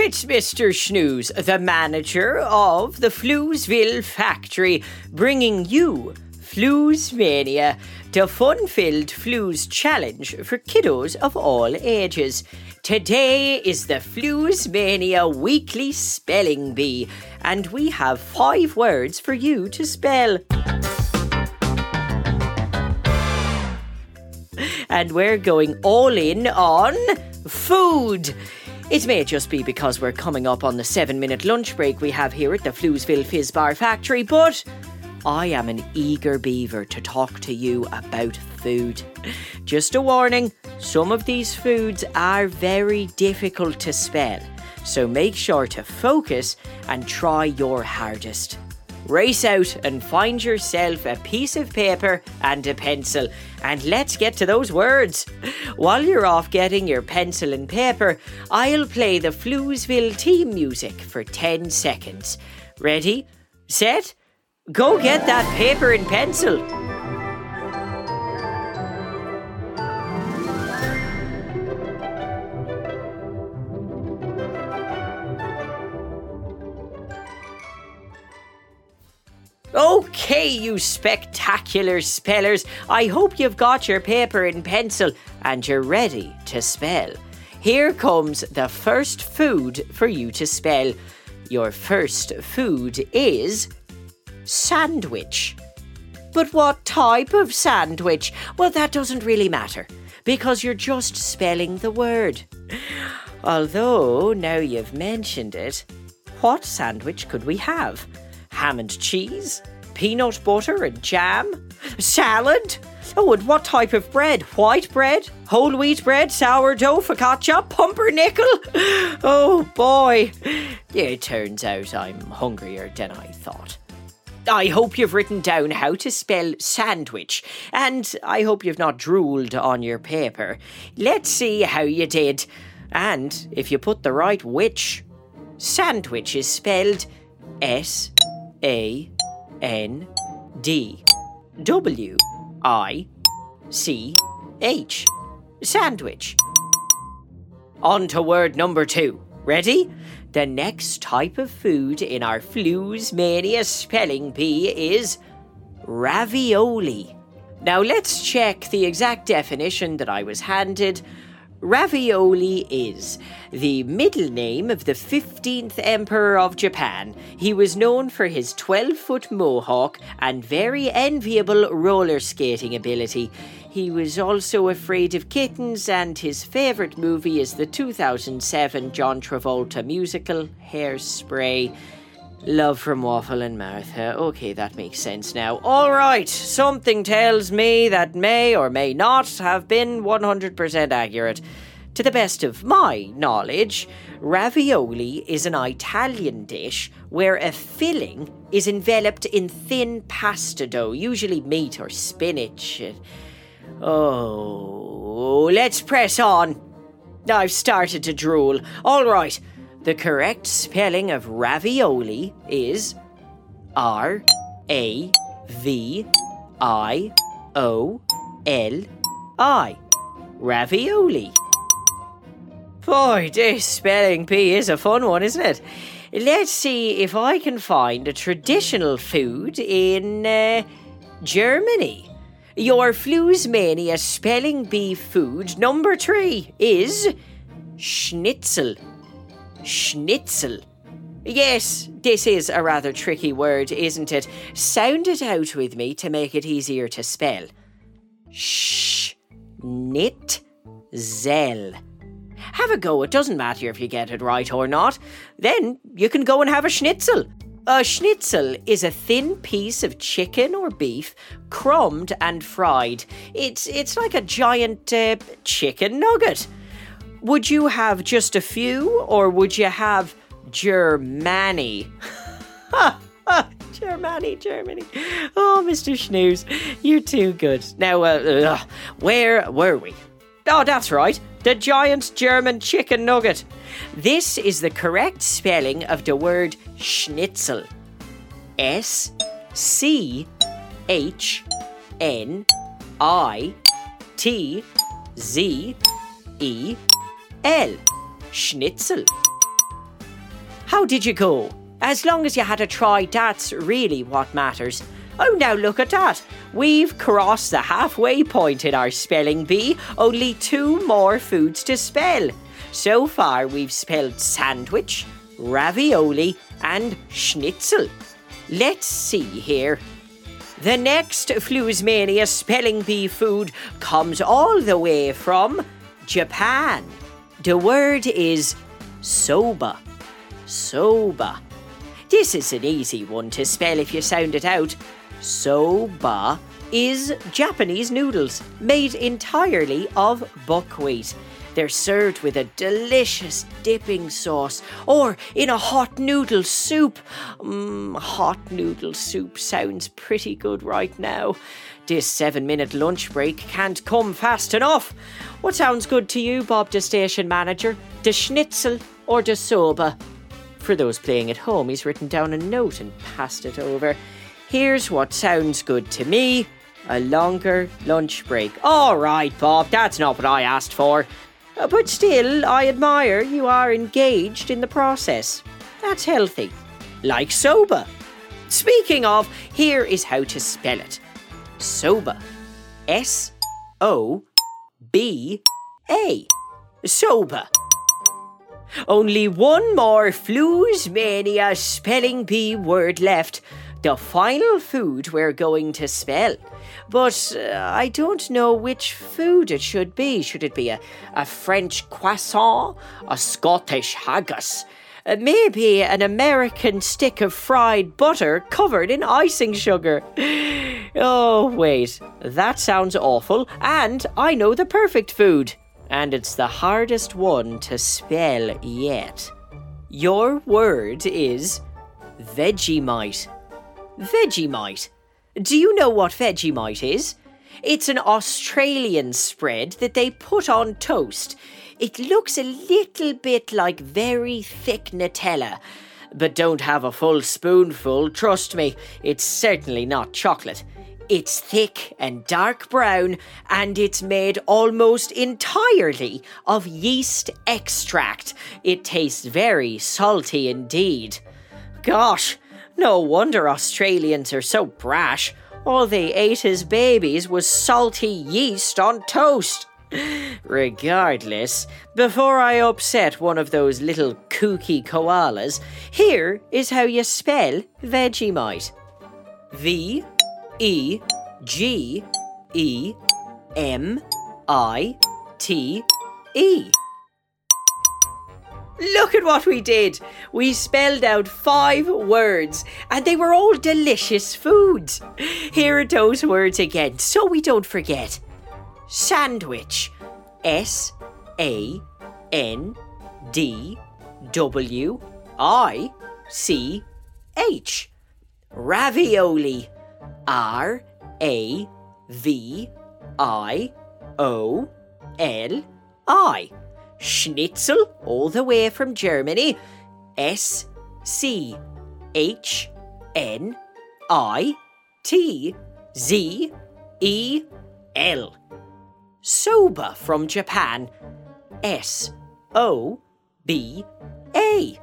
It's Mr. Shnews, the manager of the Floozeville factory, bringing you Floozemania, the fun-filled Flooze challenge for kiddos of all ages. Today is the Floozemania weekly spelling bee, and we have five words for you to spell. And we're going all in on food. It may just be because we're coming up on the seven minute lunch break we have here at the Floozeville Fizz Bar Factory, but I am an eager beaver to talk to you about food. Just a warning some of these foods are very difficult to spell, so make sure to focus and try your hardest. Race out and find yourself a piece of paper and a pencil, and let's get to those words. While you're off getting your pencil and paper, I'll play the Floozeville team music for 10 seconds. Ready? Set? Go get that paper and pencil. Okay, you spectacular spellers, I hope you've got your paper and pencil and you're ready to spell. Here comes the first food for you to spell. Your first food is sandwich. But what type of sandwich? Well, that doesn't really matter because you're just spelling the word. Although, now you've mentioned it, what sandwich could we have? Ham and cheese? Peanut butter and jam? Salad? Oh, and what type of bread? White bread? Whole wheat bread? Sourdough? Focaccia? Pumpernickel? Oh boy. It turns out I'm hungrier than I thought. I hope you've written down how to spell sandwich, and I hope you've not drooled on your paper. Let's see how you did, and if you put the right which. Sandwich is spelled S A N D W I C H. Sandwich. On to word number two. Ready? The next type of food in our Floozemania spelling bee is ravioli. Now let's check the exact definition that I was handed. Ravioli is the middle name of the 15th Emperor of Japan. He was known for his 12 foot mohawk and very enviable roller skating ability. He was also afraid of kittens, and his favourite movie is the 2007 John Travolta musical Hairspray. Love from Waffle and Martha. Okay, that makes sense now. All right, something tells me that may or may not have been 100% accurate. To the best of my knowledge, ravioli is an Italian dish where a filling is enveloped in thin pasta dough, usually meat or spinach. Oh, let's press on. I've started to drool. All right. The correct spelling of ravioli is R A V I O L I. Ravioli. Boy, this spelling bee is a fun one, isn't it? Let's see if I can find a traditional food in uh, Germany. Your Flooze Floozemania spelling bee food number three is schnitzel. Schnitzel. Yes, this is a rather tricky word, isn't it? Sound it out with me to make it easier to spell. Schnitzel. Have a go, it doesn't matter if you get it right or not. Then you can go and have a schnitzel. A schnitzel is a thin piece of chicken or beef, crumbed and fried. It's, it's like a giant uh, chicken nugget. Would you have just a few, or would you have Germany? Germany, Germany. Oh, Mr. Shnews, you're too good. Now, uh, where were we? Oh, that's right. The giant German chicken nugget. This is the correct spelling of the word schnitzel. S C H N I T Z E L. Schnitzel. How did you go? As long as you had a try, that's really what matters. Oh, now look at that. We've crossed the halfway point in our spelling bee. Only two more foods to spell. So far, we've spelled sandwich, ravioli, and schnitzel. Let's see here. The next Floozemania spelling bee food comes all the way from Japan. The word is soba. Soba. This is an easy one to spell if you sound it out. Soba is Japanese noodles made entirely of buckwheat. They're served with a delicious dipping sauce or in a hot noodle soup. Mmm, hot noodle soup sounds pretty good right now. This seven minute lunch break can't come fast enough. What sounds good to you, Bob, the station manager? The schnitzel or the soba? For those playing at home, he's written down a note and passed it over. Here's what sounds good to me a longer lunch break. All right, Bob, that's not what I asked for. Uh, but still, I admire you are engaged in the process. That's healthy. Like soba. Speaking of, here is how to spell it soba. S O B A. Soba. Only one more Floozemania spelling bee word left the final food we're going to spell. But uh, I don't know which food it should be. Should it be a, a French croissant, a Scottish haggis, uh, maybe an American stick of fried butter covered in icing sugar? Oh, wait, that sounds awful, and I know the perfect food. And it's the hardest one to spell yet. Your word is Vegemite. Vegemite. Do you know what Vegemite is? It's an Australian spread that they put on toast. It looks a little bit like very thick Nutella. But don't have a full spoonful, trust me, it's certainly not chocolate. It's thick and dark brown, and it's made almost entirely of yeast extract. It tastes very salty indeed. Gosh, no wonder Australians are so brash. All they ate as babies was salty yeast on toast. Regardless, before I upset one of those little kooky koalas, here is how you spell Vegemite. V E G E M I T E. Look at what we did! We spelled out five words, and they were all delicious foods. Here are those words again, so we don't forget sandwich. S A N D W I C H. Ravioli. R A V I O L I schnitzel all the way from Germany. S C H N I T Z E L. Soba from Japan. S O B A.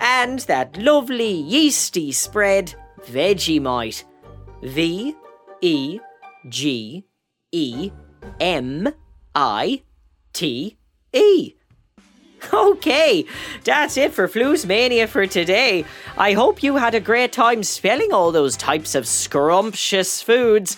And that lovely yeasty spread, Vegemite. V E G E M I T E. Okay, that's it for Floozemania for today. I hope you had a great time spelling all those types of scrumptious foods.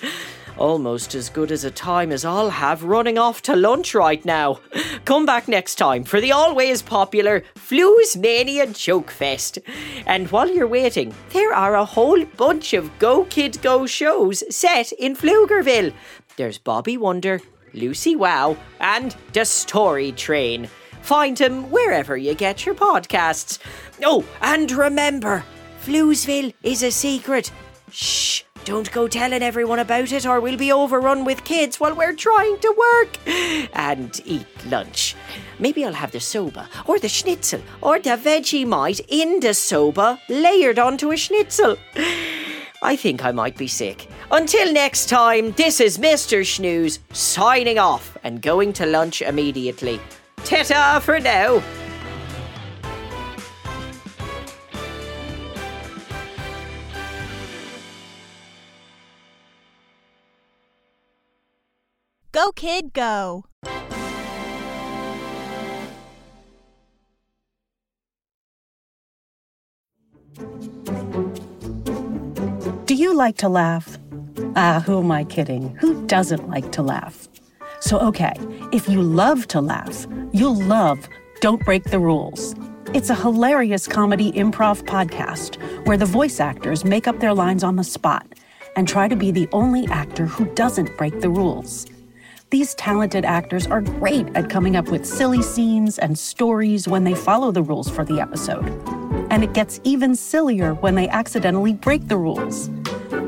Almost as good as a time as I'll have running off to lunch right now. Come back next time for the always popular Floozemania Joke Fest. And while you're waiting, there are a whole bunch of Go Kid Go shows set in Floozeville. There's Bobby Wonder, Lucy Wow, and The Story Train. Find him wherever you get your podcasts. Oh, and remember, Floozeville is a secret. Shh, don't go telling everyone about it or we'll be overrun with kids while we're trying to work and eat lunch. Maybe I'll have the soba or the schnitzel or the veggie Vegemite in the soba layered onto a schnitzel. I think I might be sick. Until next time, this is Mr. Shnews signing off and going to lunch immediately. Ta-ta for now. Go, kid, go! Do you like to laugh? Ah, who am I kidding? Who doesn't like to laugh? So, okay, if you love to laugh, you'll love Don't Break the Rules. It's a hilarious comedy improv podcast where the voice actors make up their lines on the spot and try to be the only actor who doesn't break the rules. These talented actors are great at coming up with silly scenes and stories when they follow the rules for the episode. And it gets even sillier when they accidentally break the rules.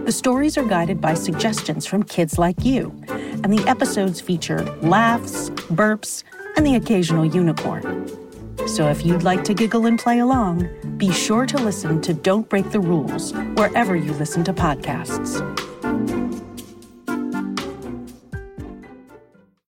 The stories are guided by suggestions from kids like you, and the episodes feature laughs, burps, and the occasional unicorn. So if you'd like to giggle and play along, be sure to listen to Don't Break the Rules wherever you listen to podcasts.